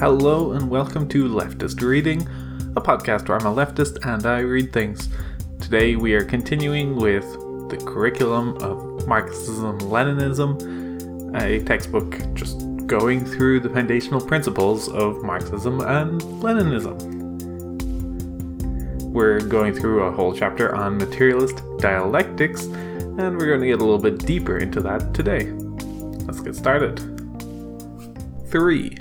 Hello and welcome to Leftist Reading, a podcast where I'm a leftist and I read things. Today we are continuing with the curriculum of Marxism Leninism, a textbook just going through the foundational principles of Marxism and Leninism. We're going through a whole chapter on materialist dialectics, and we're going to get a little bit deeper into that today. Let's get started. 3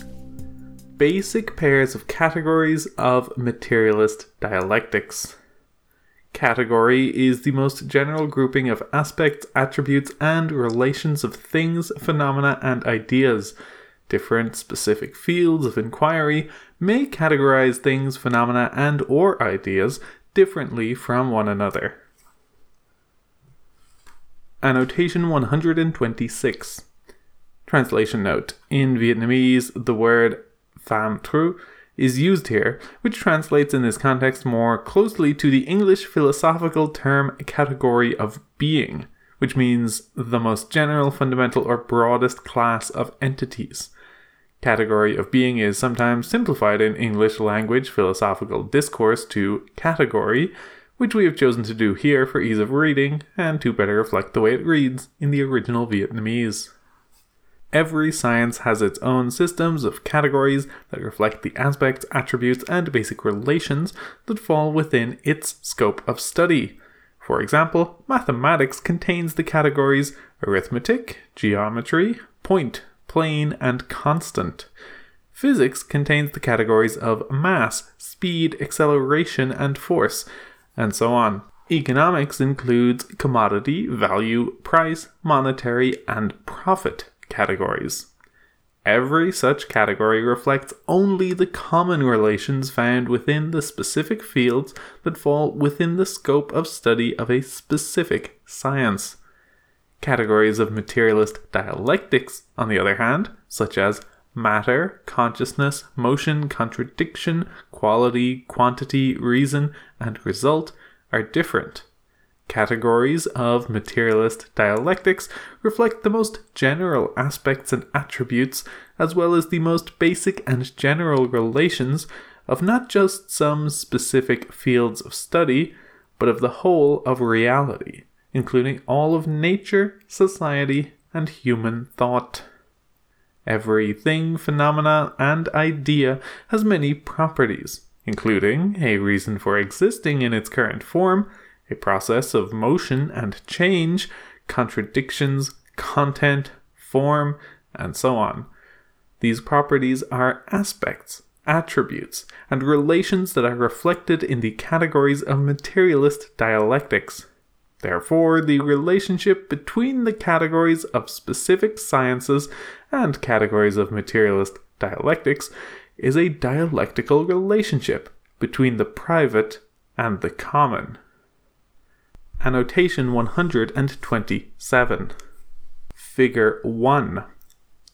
basic pairs of categories of materialist dialectics. Category is the most general grouping of aspects, attributes, and relations of things, phenomena, and ideas. Different specific fields of inquiry may categorize things, phenomena, and or ideas differently from one another. Annotation 126. Translation note. In Vietnamese, the word pham thu is used here, which translates in this context more closely to the English philosophical term category of being, which means the most general, fundamental, or broadest class of entities. Category of being is sometimes simplified in English language philosophical discourse to category, which we have chosen to do here for ease of reading and to better reflect the way it reads in the original Vietnamese. Every science has its own systems of categories that reflect the aspects, attributes, and basic relations that fall within its scope of study. For example, mathematics contains the categories arithmetic, geometry, point, plane, and constant. Physics contains the categories of mass, speed, acceleration, and force, and so on. Economics includes commodity, value, price, monetary, and profit categories. Every such category reflects only the common relations found within the specific fields that fall within the scope of study of a specific science. Categories of materialist dialectics, on the other hand, such as matter, consciousness, motion, contradiction, quality, quantity, reason, and result, are different. Categories of materialist dialectics reflect the most general aspects and attributes, as well as the most basic and general relations of not just some specific fields of study, but of the whole of reality, including all of nature, society, and human thought. Every thing, phenomena, and idea has many properties, including a reason for existing in its current form a process of motion and change, contradictions, content, form, and so on. These properties are aspects, attributes, and relations that are reflected in the categories of materialist dialectics. Therefore, the relationship between the categories of specific sciences and categories of materialist dialectics is a dialectical relationship between the private and the common. Annotation 127. Figure 1.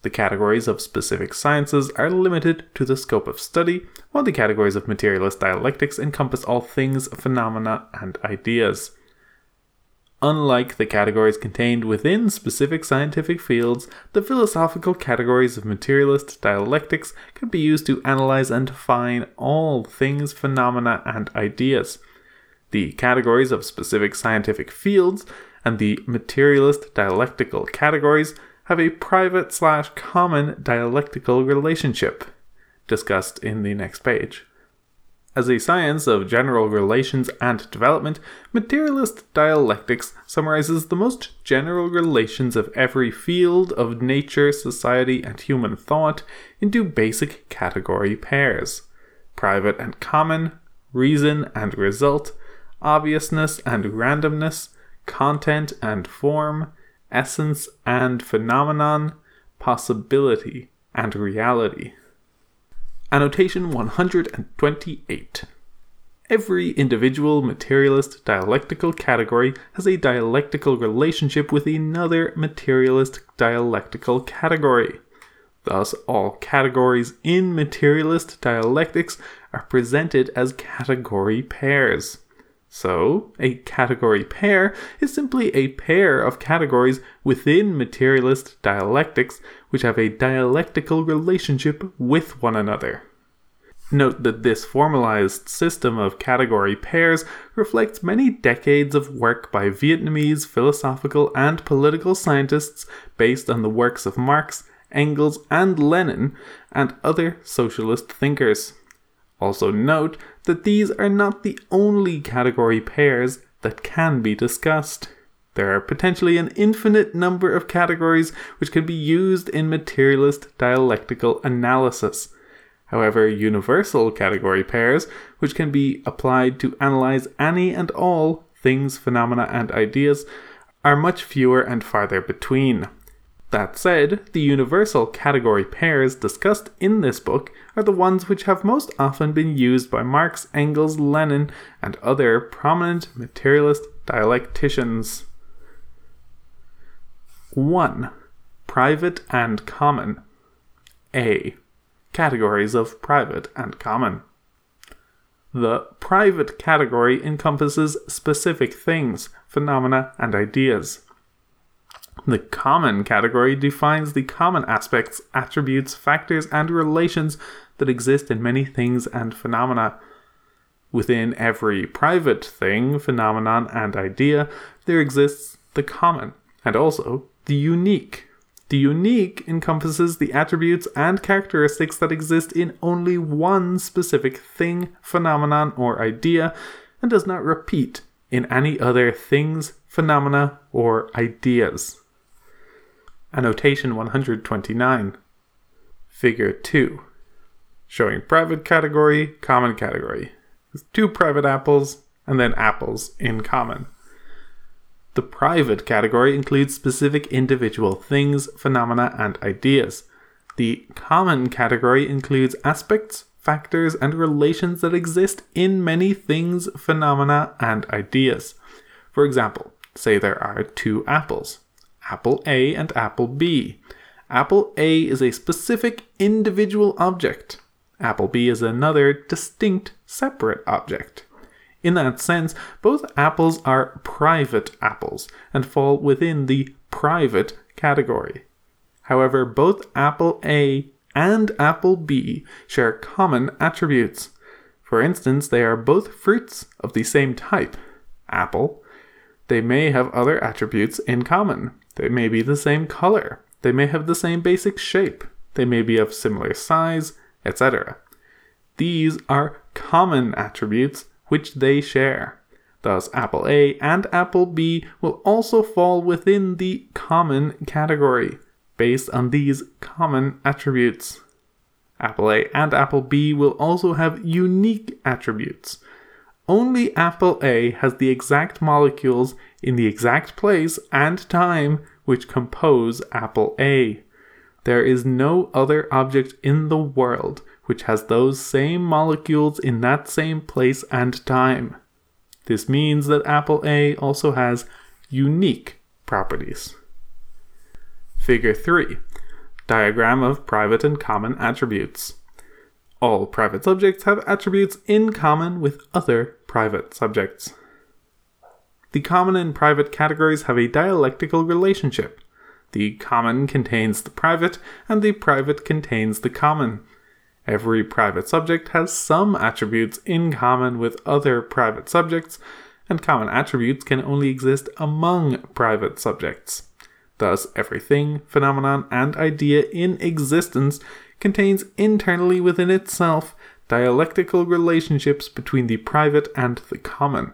The categories of specific sciences are limited to the scope of study, while the categories of materialist dialectics encompass all things, phenomena, and ideas. Unlike the categories contained within specific scientific fields, the philosophical categories of materialist dialectics can be used to analyze and define all things, phenomena, and ideas the categories of specific scientific fields, and the materialist dialectical categories have a private slash common dialectical relationship, discussed in the next page. As a science of general relations and development, materialist dialectics summarizes the most general relations of every field of nature, society, and human thought into basic category pairs private and common, reason and result, obviousness and randomness, content and form, essence and phenomenon, possibility and reality. Annotation 128. Every individual materialist dialectical category has a dialectical relationship with another materialist dialectical category. Thus, all categories in materialist dialectics are presented as category pairs. So, a category pair is simply a pair of categories within materialist dialectics which have a dialectical relationship with one another. Note that this formalized system of category pairs reflects many decades of work by Vietnamese philosophical and political scientists based on the works of Marx, Engels, and Lenin, and other socialist thinkers. Also, note that these are not the only category pairs that can be discussed. There are potentially an infinite number of categories which can be used in materialist dialectical analysis. However, universal category pairs, which can be applied to analyze any and all things, phenomena, and ideas, are much fewer and farther between. That said, the universal category pairs discussed in this book are the ones which have most often been used by Marx, Engels, Lenin, and other prominent materialist dialecticians. 1. Private and common. A categories of private and common. The private category encompasses specific things, phenomena, and ideas. The common category defines the common aspects, attributes, factors, and relations that exist in many things and phenomena. Within every private thing, phenomenon, and idea, there exists the common and also the unique. The unique encompasses the attributes and characteristics that exist in only one specific thing, phenomenon, or idea, and does not repeat in any other things, phenomena, or ideas. Annotation 129. Figure 2. Showing private category, common category. With Two private apples, and then apples in common. The private category includes specific individual things, phenomena, and ideas. The common category includes aspects, factors, and relations that exist in many things, phenomena, and ideas. For example, say there are two apples apple A and apple B. Apple A is a specific individual object. Apple B is another distinct, separate object. In that sense, both apples are private apples and fall within the private category. However, both apple A and apple B share common attributes. For instance, they are both fruits of the same type, apple. They may have other attributes in common. They may be the same color. They may have the same basic shape. They may be of similar size, etc. These are common attributes which they share. Thus, apple A and apple B will also fall within the common category based on these common attributes. Apple A and Apple B will also have unique attributes. Only Apple A has the exact molecules in the exact place and time which compose Apple A. There is no other object in the world which has those same molecules in that same place and time. This means that apple A also has unique properties. Figure 3 Diagram of private and common attributes. All private subjects have attributes in common with other private subjects. The common and private categories have a dialectical relationship. The common contains the private, and the private contains the common. Every private subject has some attributes in common with other private subjects, and common attributes can only exist among private subjects. Thus, everything, phenomenon, and idea in existence contains internally within itself dialectical relationships between the private and the common,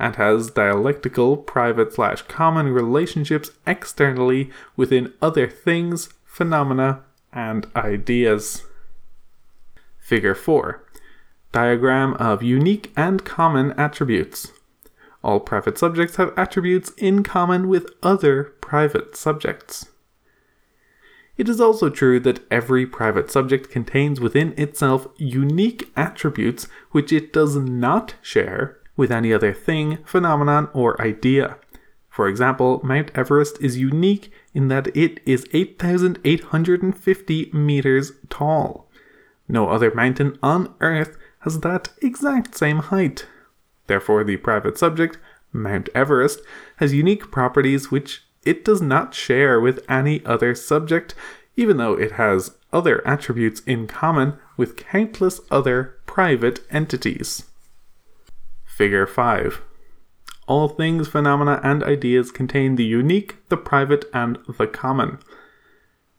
and has dialectical private slash common relationships externally within other things, phenomena, and ideas. Figure 4 Diagram of unique and common attributes. All private subjects have attributes in common with other private subjects. It is also true that every private subject contains within itself unique attributes which it does not share with any other thing, phenomenon, or idea. For example, Mount Everest is unique in that it is 8,850 meters tall. No other mountain on Earth has that exact same height. Therefore, the private subject, Mount Everest, has unique properties which it does not share with any other subject, even though it has other attributes in common with countless other private entities. Figure 5. All things, phenomena, and ideas contain the unique, the private, and the common.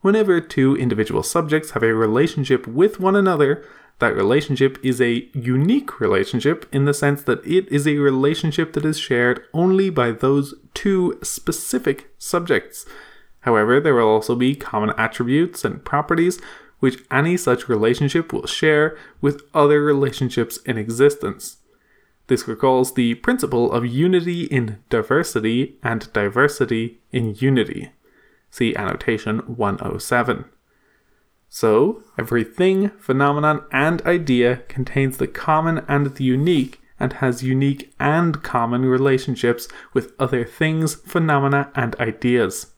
Whenever two individual subjects have a relationship with one another, that relationship is a unique relationship in the sense that it is a relationship that is shared only by those two specific subjects. However, there will also be common attributes and properties which any such relationship will share with other relationships in existence. This recalls the principle of unity in diversity and diversity in unity. See annotation 107. So, every thing, phenomenon, and idea contains the common and the unique and has unique and common relationships with other things, phenomena, and ideas.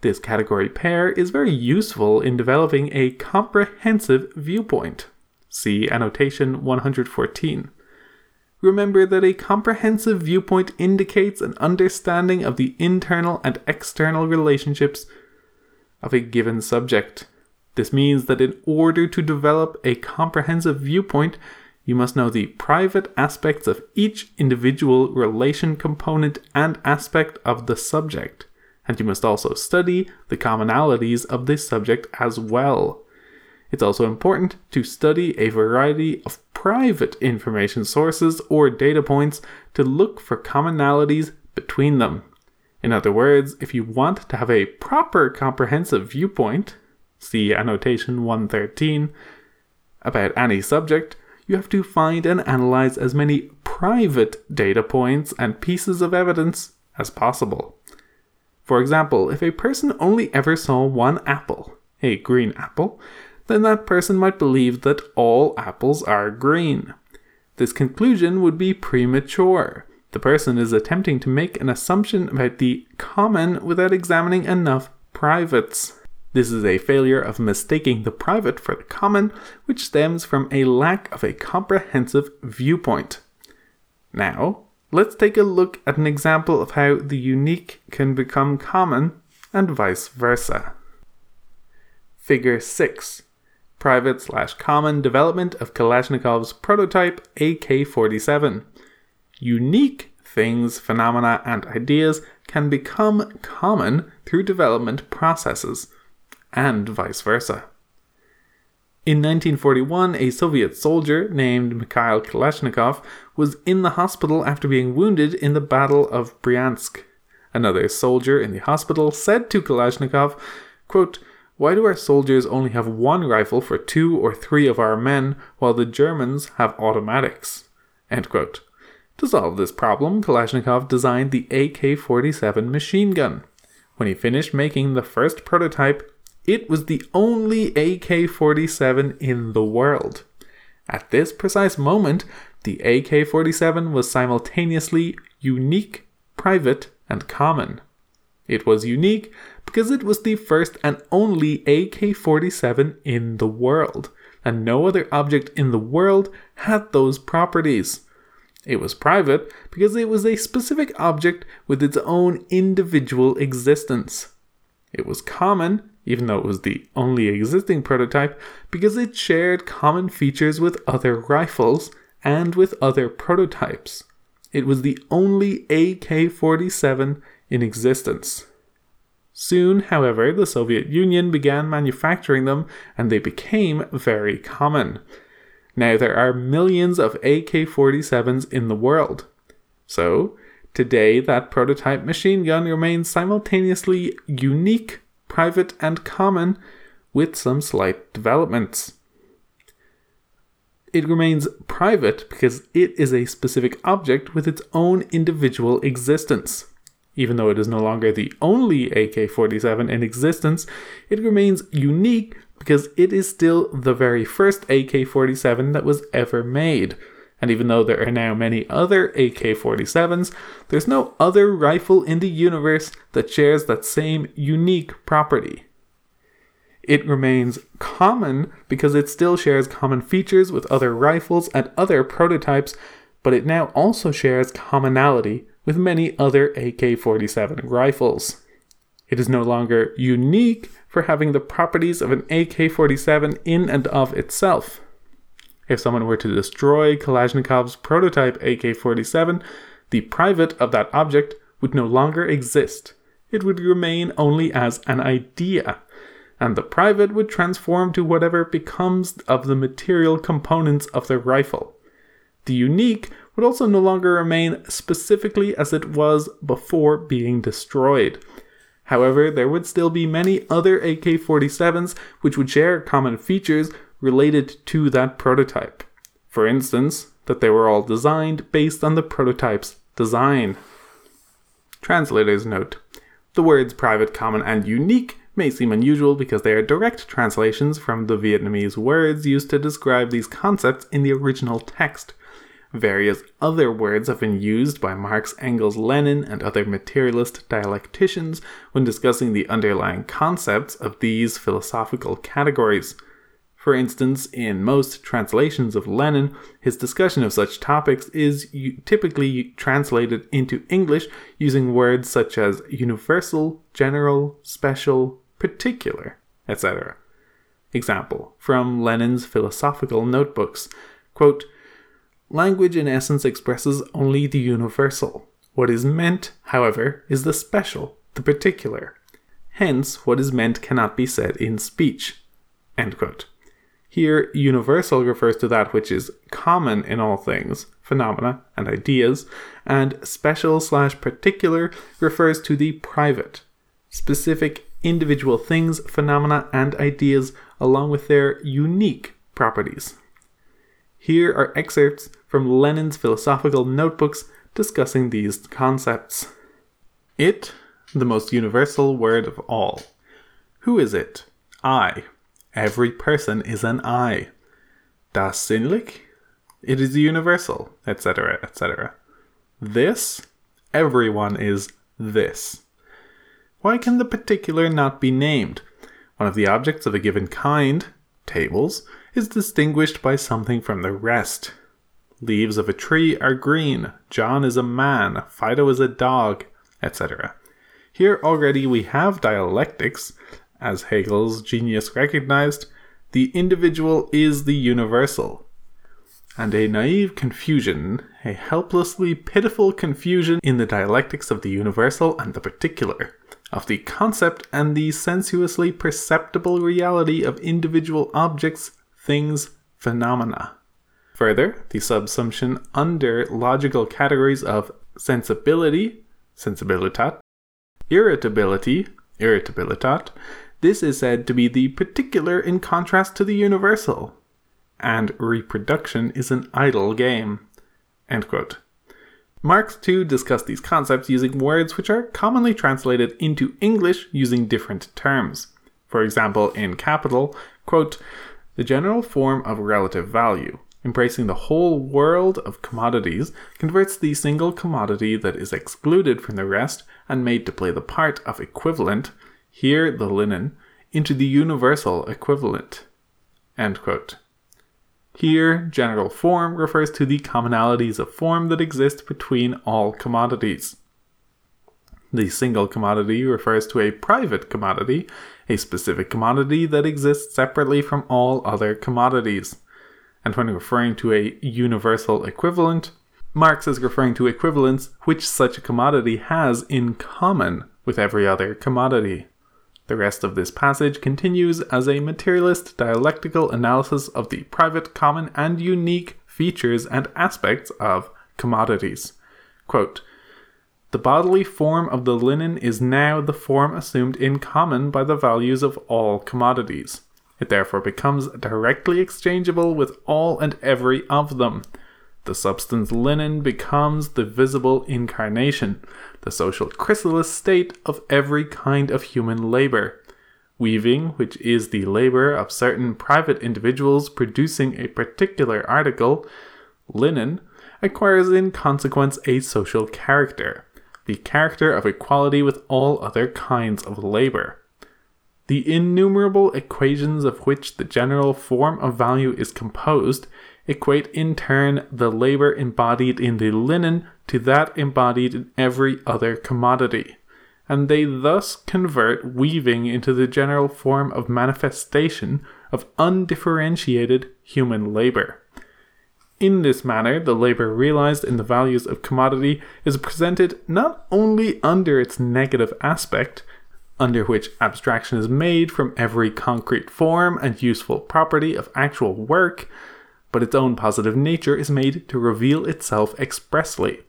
This category pair is very useful in developing a comprehensive viewpoint. See annotation 114. Remember that a comprehensive viewpoint indicates an understanding of the internal and external relationships of a given subject. This means that in order to develop a comprehensive viewpoint, you must know the private aspects of each individual relation component and aspect of the subject, and you must also study the commonalities of this subject as well. It's also important to study a variety of private information sources or data points to look for commonalities between them. In other words, if you want to have a proper comprehensive viewpoint, see annotation 113, about any subject, you have to find and analyze as many private data points and pieces of evidence as possible. For example, if a person only ever saw one apple, a green apple, then that person might believe that all apples are green. This conclusion would be premature. The person is attempting to make an assumption about the common without examining enough privates. This is a failure of mistaking the private for the common, which stems from a lack of a comprehensive viewpoint. Now, let's take a look at an example of how the unique can become common and vice versa. Figure 6 private slash common development of Kalashnikov's prototype AK 47. Unique things, phenomena, and ideas can become common through development processes, and vice versa. In 1941, a Soviet soldier named Mikhail Kalashnikov was in the hospital after being wounded in the Battle of Bryansk. Another soldier in the hospital said to Kalashnikov, quote, why do our soldiers only have one rifle for two or three of our men, while the Germans have automatics? To solve this problem, Kalashnikov designed the AK 47 machine gun. When he finished making the first prototype, it was the only AK 47 in the world. At this precise moment, the AK 47 was simultaneously unique, private, and common. It was unique because it was the first and only AK 47 in the world, and no other object in the world had those properties. It was private because it was a specific object with its own individual existence. It was common, even though it was the only existing prototype, because it shared common features with other rifles and with other prototypes. It was the only AK 47 in existence. Soon, however, the Soviet Union began manufacturing them and they became very common. Now there are millions of AK 47s in the world. So, today that prototype machine gun remains simultaneously unique, private, and common, with some slight developments. It remains private because it is a specific object with its own individual existence. Even though it is no longer the only AK 47 in existence, it remains unique because it is still the very first AK 47 that was ever made. And even though there are now many other AK 47s, there's no other rifle in the universe that shares that same unique property. It remains common because it still shares common features with other rifles and other prototypes, but it now also shares commonality with many other AK 47 rifles. It is no longer unique for having the properties of an AK 47 in and of itself. If someone were to destroy Kalashnikov's prototype AK 47, the private of that object would no longer exist. It would remain only as an idea, and the private would transform to whatever becomes of the material components of the rifle. The unique would also no longer remain specifically as it was before being destroyed. However, there would still be many other AK 47s which would share common features related to that prototype. For instance, that they were all designed based on the prototype's design. Translator's note The words private, common, and unique may seem unusual because they are direct translations from the Vietnamese words used to describe these concepts in the original text. Various other words have been used by Marx, Engels, Lenin, and other materialist dialecticians when discussing the underlying concepts of these philosophical categories. For instance, in most translations of Lenin, his discussion of such topics is typically translated into English using words such as universal, general, special, particular, etc. Example from Lenin's philosophical notebooks quote, Language in essence expresses only the universal. What is meant, however, is the special, the particular. Hence, what is meant cannot be said in speech. Here, universal refers to that which is common in all things, phenomena, and ideas, and special slash particular refers to the private, specific individual things, phenomena, and ideas, along with their unique properties. Here are excerpts from Lenin's philosophical notebooks discussing these concepts. It, the most universal word of all. Who is it? I. Every person is an I. Das sinnlich? It is universal, etc., etc. This? Everyone is this. Why can the particular not be named? One of the objects of a given kind, tables, is distinguished by something from the rest. Leaves of a tree are green, John is a man, Fido is a dog, etc. Here already we have dialectics, as Hegel's genius recognized, the individual is the universal. And a naive confusion, a helplessly pitiful confusion in the dialectics of the universal and the particular, of the concept and the sensuously perceptible reality of individual objects, things, phenomena. Further, the subsumption under logical categories of sensibility, sensibilitat, irritability, irritabilitat, this is said to be the particular in contrast to the universal. And reproduction is an idle game. Marx too discussed these concepts using words which are commonly translated into English using different terms. For example, in Capital, quote, the general form of relative value, embracing the whole world of commodities, converts the single commodity that is excluded from the rest and made to play the part of equivalent here the linen, into the universal equivalent. Here, general form refers to the commonalities of form that exist between all commodities. The single commodity refers to a private commodity, a specific commodity that exists separately from all other commodities. And when referring to a universal equivalent, Marx is referring to equivalents which such a commodity has in common with every other commodity. The rest of this passage continues as a materialist dialectical analysis of the private, common, and unique features and aspects of commodities. Quote, the bodily form of the linen is now the form assumed in common by the values of all commodities. It therefore becomes directly exchangeable with all and every of them. The substance linen becomes the visible incarnation, the social chrysalis state of every kind of human labor. Weaving, which is the labor of certain private individuals producing a particular article, linen, acquires in consequence a social character, the character of equality with all other kinds of labor. The innumerable equations of which the general form of value is composed equate in turn the labor embodied in the linen to that embodied in every other commodity, and they thus convert weaving into the general form of manifestation of undifferentiated human labor. In this manner, the labor realized in the values of commodity is presented not only under its negative aspect, under which abstraction is made from every concrete form and useful property of actual work, but its own positive nature is made to reveal itself expressly.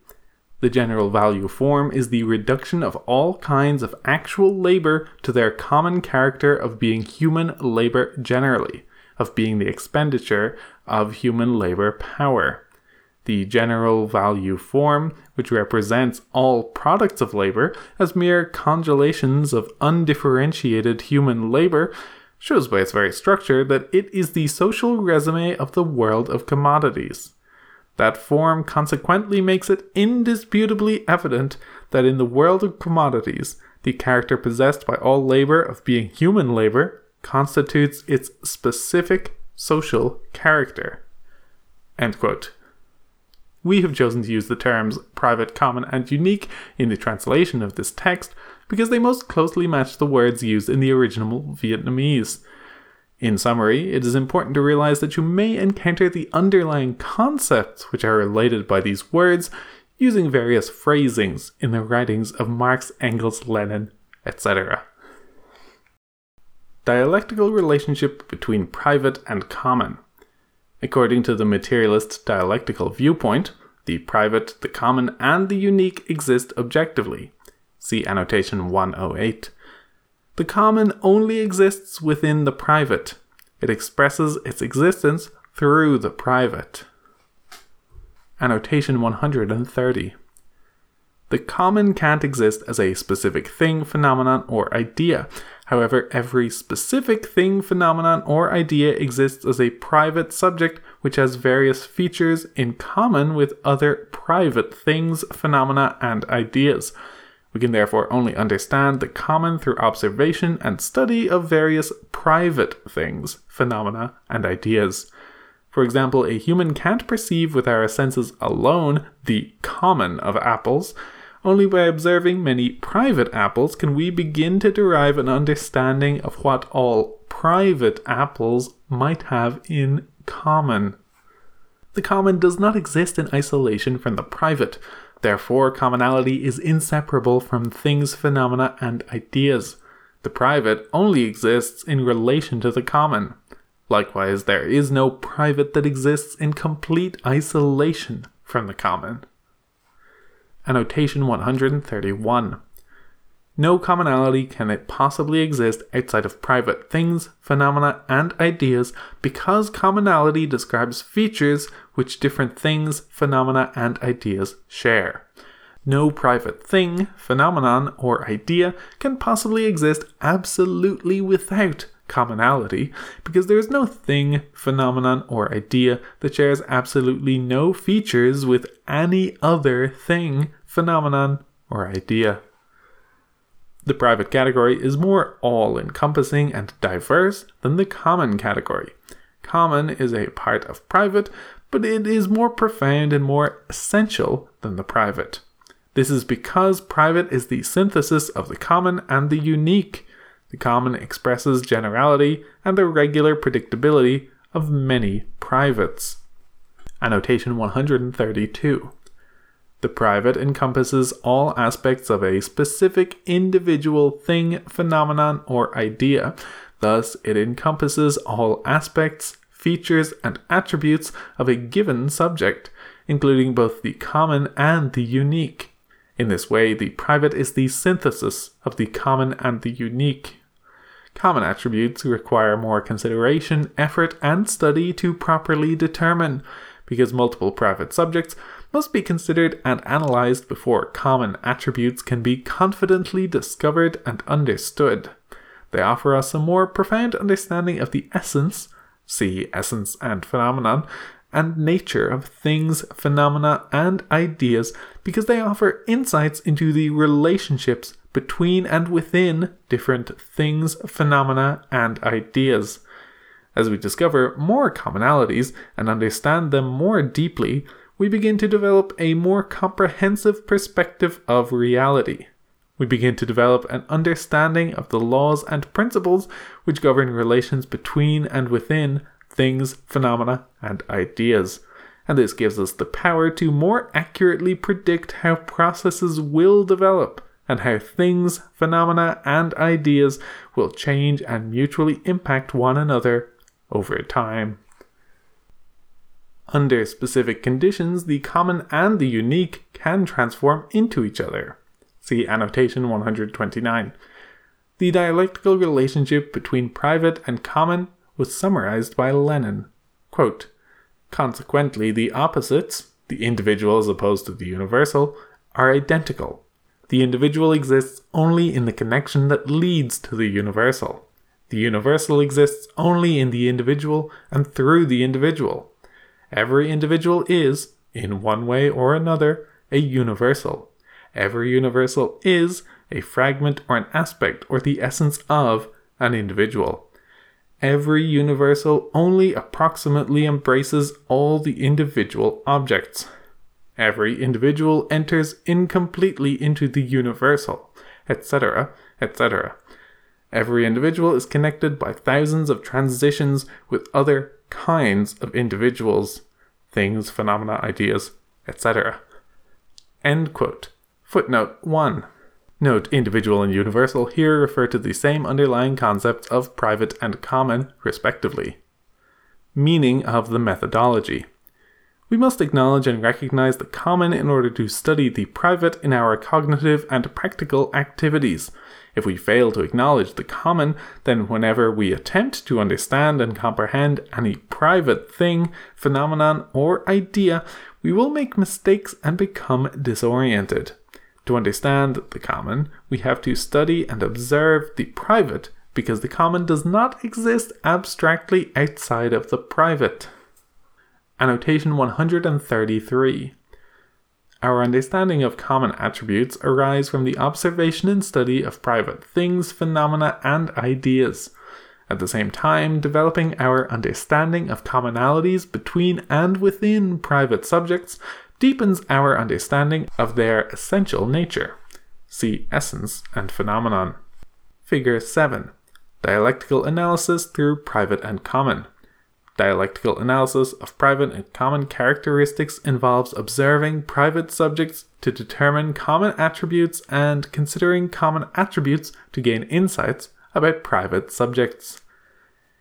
The general value form is the reduction of all kinds of actual labor to their common character of being human labor generally, of being the expenditure of human labor power. The general value form, which represents all products of labor as mere congelations of undifferentiated human labor, shows by its very structure that it is the social resume of the world of commodities. That form consequently makes it indisputably evident that in the world of commodities, the character possessed by all labor of being human labor constitutes its specific social character. We have chosen to use the terms private, common, and unique in the translation of this text because they most closely match the words used in the original Vietnamese. In summary, it is important to realize that you may encounter the underlying concepts which are related by these words using various phrasings in the writings of Marx, Engels, Lenin, etc. Dialectical relationship between private and common. According to the materialist dialectical viewpoint, the private, the common, and the unique exist objectively. See annotation 108. The common only exists within the private. It expresses its existence through the private. Annotation 130. The common can't exist as a specific thing, phenomenon, or idea. However, every specific thing, phenomenon, or idea exists as a private subject which has various features in common with other private things, phenomena, and ideas. We can therefore only understand the common through observation and study of various private things, phenomena, and ideas. For example, a human can't perceive with our senses alone the common of apples. Only by observing many private apples can we begin to derive an understanding of what all private apples might have in common. The common does not exist in isolation from the private. Therefore, commonality is inseparable from things, phenomena, and ideas. The private only exists in relation to the common. Likewise, there is no private that exists in complete isolation from the common. Annotation 131. No commonality can it possibly exist outside of private things, phenomena, and ideas because commonality describes features which different things, phenomena, and ideas share. No private thing, phenomenon, or idea can possibly exist absolutely without commonality because there is no thing, phenomenon, or idea that shares absolutely no features with any other thing, phenomenon, or idea. The private category is more all encompassing and diverse than the common category. Common is a part of private, but it is more profound and more essential than the private. This is because private is the synthesis of the common and the unique. The common expresses generality and the regular predictability of many privates. Annotation 132. The private encompasses all aspects of a specific individual thing, phenomenon, or idea. Thus, it encompasses all aspects, features, and attributes of a given subject, including both the common and the unique. In this way, the private is the synthesis of the common and the unique. Common attributes require more consideration, effort, and study to properly determine, because multiple private subjects must be considered and analyzed before common attributes can be confidently discovered and understood. They offer us a more profound understanding of the essence, see essence and phenomenon, and nature of things, phenomena, and ideas because they offer insights into the relationships between and within different things, phenomena, and ideas. As we discover more commonalities and understand them more deeply, we begin to develop a more comprehensive perspective of reality. We begin to develop an understanding of the laws and principles which govern relations between and within things, phenomena, and ideas. And this gives us the power to more accurately predict how processes will develop and how things, phenomena, and ideas will change and mutually impact one another over time. Under specific conditions, the common and the unique can transform into each other. See annotation 129. The dialectical relationship between private and common was summarized by Lenin. Quote, Consequently, the opposites, the individual as opposed to the universal, are identical. The individual exists only in the connection that leads to the universal. The universal exists only in the individual and through the individual. Every individual is, in one way or another, a universal. Every universal is a fragment or an aspect or the essence of an individual. Every universal only approximately embraces all the individual objects. Every individual enters incompletely into the universal, etc., etc. Every individual is connected by thousands of transitions with other kinds of individuals, things, phenomena, ideas, etc. End quote. Footnote 1. Note individual and universal here refer to the same underlying concepts of private and common, respectively. Meaning of the methodology. We must acknowledge and recognize the common in order to study the private in our cognitive and practical activities. If we fail to acknowledge the common, then whenever we attempt to understand and comprehend any private thing, phenomenon, or idea, we will make mistakes and become disoriented. To understand the common, we have to study and observe the private because the common does not exist abstractly outside of the private. Annotation 133. Our understanding of common attributes arise from the observation and study of private things, phenomena, and ideas. At the same time, developing our understanding of commonalities between and within private subjects deepens our understanding of their essential nature. See essence and phenomenon. Figure 7 Dialectical analysis through private and common. Dialectical analysis of private and common characteristics involves observing private subjects to determine common attributes and considering common attributes to gain insights about private subjects.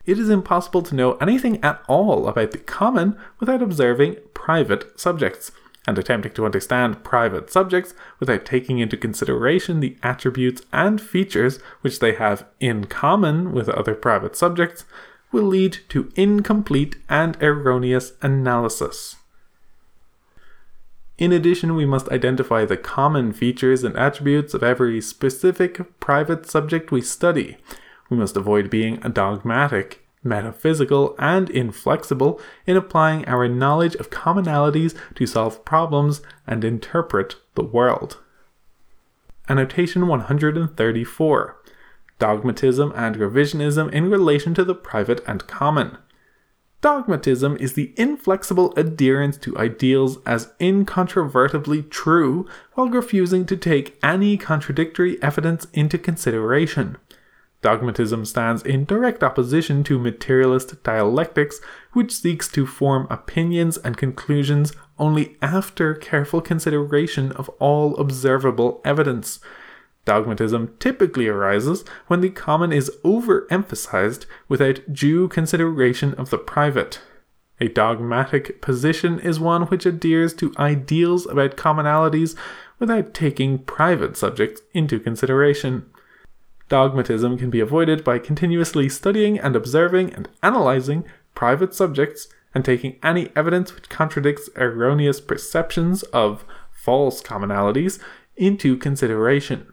It is impossible to know anything at all about the common without observing private subjects and attempting to understand private subjects without taking into consideration the attributes and features which they have in common with other private subjects will lead to incomplete and erroneous analysis. In addition, we must identify the common features and attributes of every specific private subject we study. We must avoid being dogmatic metaphysical, and inflexible in applying our knowledge of commonalities to solve problems and interpret the world. Annotation 134 Dogmatism and Revisionism in relation to the private and common. Dogmatism is the inflexible adherence to ideals as incontrovertibly true while refusing to take any contradictory evidence into consideration. Dogmatism stands in direct opposition to materialist dialectics, which seeks to form opinions and conclusions only after careful consideration of all observable evidence. Dogmatism typically arises when the common is overemphasized without due consideration of the private. A dogmatic position is one which adheres to ideals about commonalities without taking private subjects into consideration. Dogmatism can be avoided by continuously studying and observing and analyzing private subjects and taking any evidence which contradicts erroneous perceptions of false commonalities into consideration.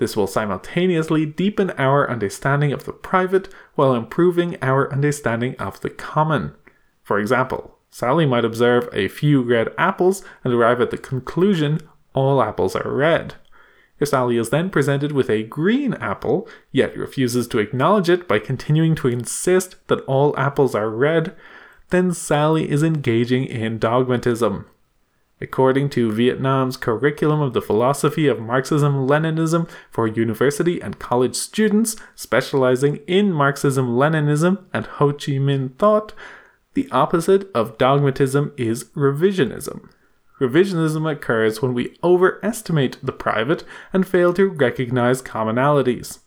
This will simultaneously deepen our understanding of the private while improving our understanding of the common. For example, Sally might observe a few red apples and arrive at the conclusion all apples are red. If Sally is then presented with a green apple, yet refuses to acknowledge it by continuing to insist that all apples are red, then Sally is engaging in dogmatism. According to Vietnam's curriculum of the philosophy of Marxism Leninism for university and college students specializing in Marxism Leninism and Ho Chi Minh thought, the opposite of dogmatism is revisionism. Revisionism occurs when we overestimate the private and fail to recognize commonalities.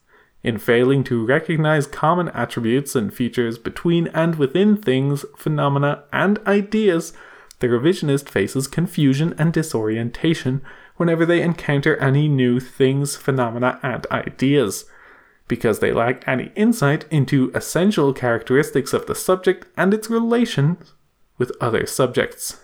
In failing to recognize common attributes and features between and within things, phenomena, and ideas, the revisionist faces confusion and disorientation whenever they encounter any new things, phenomena, and ideas, because they lack any insight into essential characteristics of the subject and its relations with other subjects.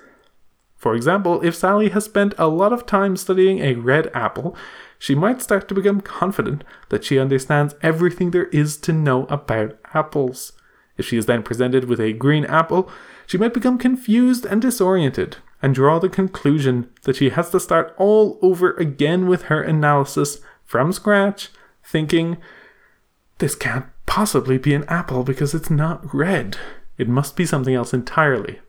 For example, if Sally has spent a lot of time studying a red apple, she might start to become confident that she understands everything there is to know about apples. If she is then presented with a green apple, she might become confused and disoriented and draw the conclusion that she has to start all over again with her analysis from scratch, thinking, this can't possibly be an apple because it's not red. It must be something else entirely.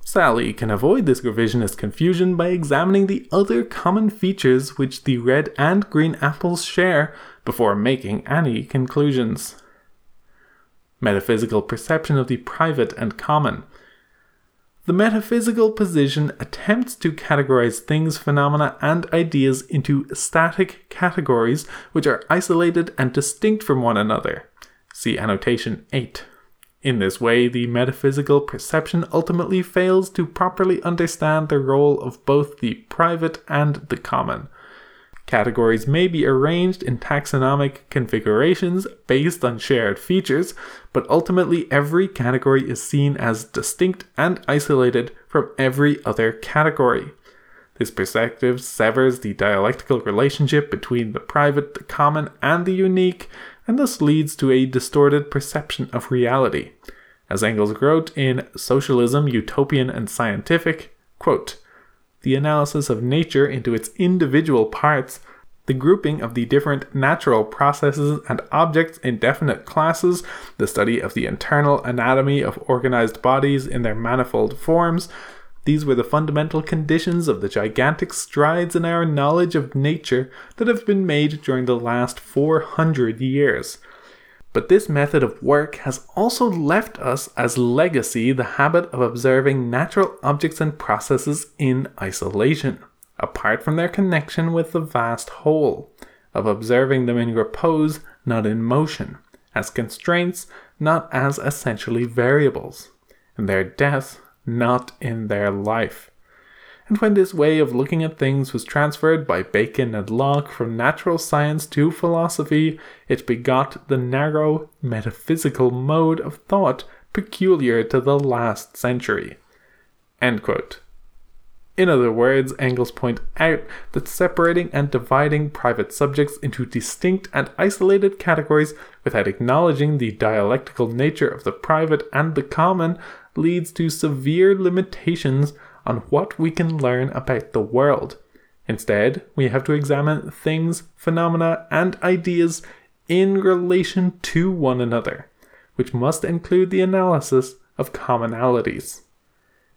Sally can avoid this revisionist confusion by examining the other common features which the red and green apples share before making any conclusions metaphysical perception of the private and common. The metaphysical position attempts to categorize things, phenomena, and ideas into static categories which are isolated and distinct from one another. See annotation 8. In this way, the metaphysical perception ultimately fails to properly understand the role of both the private and the common. Categories may be arranged in taxonomic configurations based on shared features, but ultimately every category is seen as distinct and isolated from every other category. This perspective severs the dialectical relationship between the private, the common, and the unique, and thus leads to a distorted perception of reality. As Engels wrote in Socialism, Utopian and Scientific, quote, the analysis of nature into its individual parts, the grouping of the different natural processes and objects in definite classes, the study of the internal anatomy of organized bodies in their manifold forms, these were the fundamental conditions of the gigantic strides in our knowledge of nature that have been made during the last 400 years. But this method of work has also left us as legacy the habit of observing natural objects and processes in isolation, apart from their connection with the vast whole, of observing them in repose, not in motion, as constraints, not as essentially variables, in their death, not in their life and when this way of looking at things was transferred by Bacon and Locke from natural science to philosophy, it begot the narrow, metaphysical mode of thought peculiar to the last century. In other words, Engels point out that separating and dividing private subjects into distinct and isolated categories without acknowledging the dialectical nature of the private and the common leads to severe limitations on what we can learn about the world. Instead, we have to examine things, phenomena, and ideas in relation to one another, which must include the analysis of commonalities.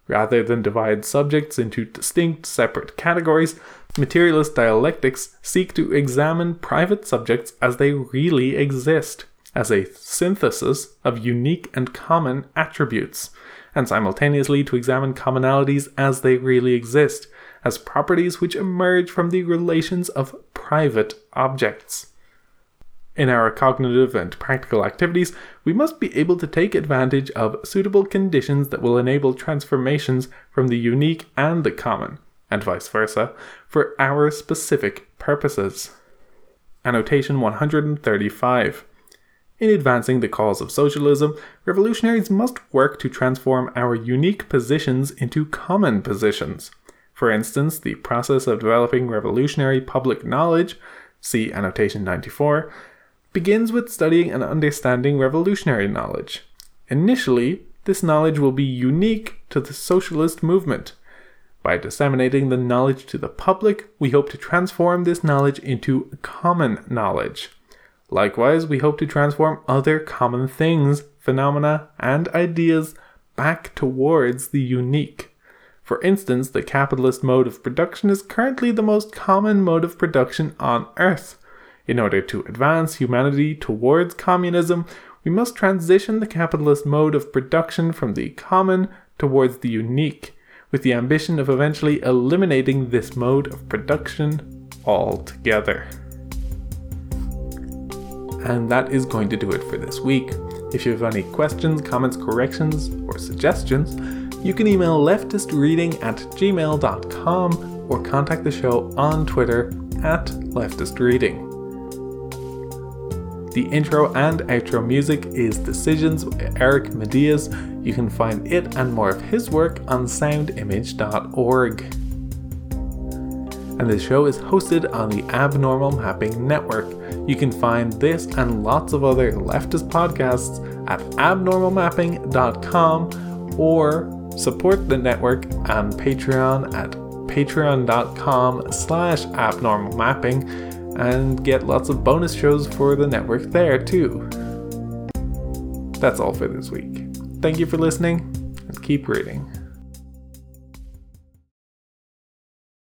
Rather than divide subjects into distinct, separate categories, materialist dialectics seek to examine private subjects as they really exist, as a synthesis of unique and common attributes, and simultaneously to examine commonalities as they really exist, as properties which emerge from the relations of private objects. In our cognitive and practical activities, we must be able to take advantage of suitable conditions that will enable transformations from the unique and the common, and vice versa, for our specific purposes. Annotation 135 in advancing the cause of socialism, revolutionaries must work to transform our unique positions into common positions. For instance, the process of developing revolutionary public knowledge, see annotation 94, begins with studying and understanding revolutionary knowledge. Initially, this knowledge will be unique to the socialist movement. By disseminating the knowledge to the public, we hope to transform this knowledge into common knowledge. Likewise, we hope to transform other common things, phenomena, and ideas back towards the unique. For instance, the capitalist mode of production is currently the most common mode of production on Earth. In order to advance humanity towards communism, we must transition the capitalist mode of production from the common towards the unique, with the ambition of eventually eliminating this mode of production altogether. And that is going to do it for this week. If you have any questions, comments, corrections, or suggestions, you can email leftistreading at gmail.com or contact the show on Twitter at leftistreading. The intro and outro music is Decisions by Eric Matyas. You can find it and more of his work on soundimage.org. And the show is hosted on the Abnormal Mapping Network. You can find this and lots of other leftist podcasts at abnormalmapping.com or support the network on Patreon at patreon.com slash abnormalmapping and get lots of bonus shows for the network there too. That's all for this week. Thank you for listening and keep reading.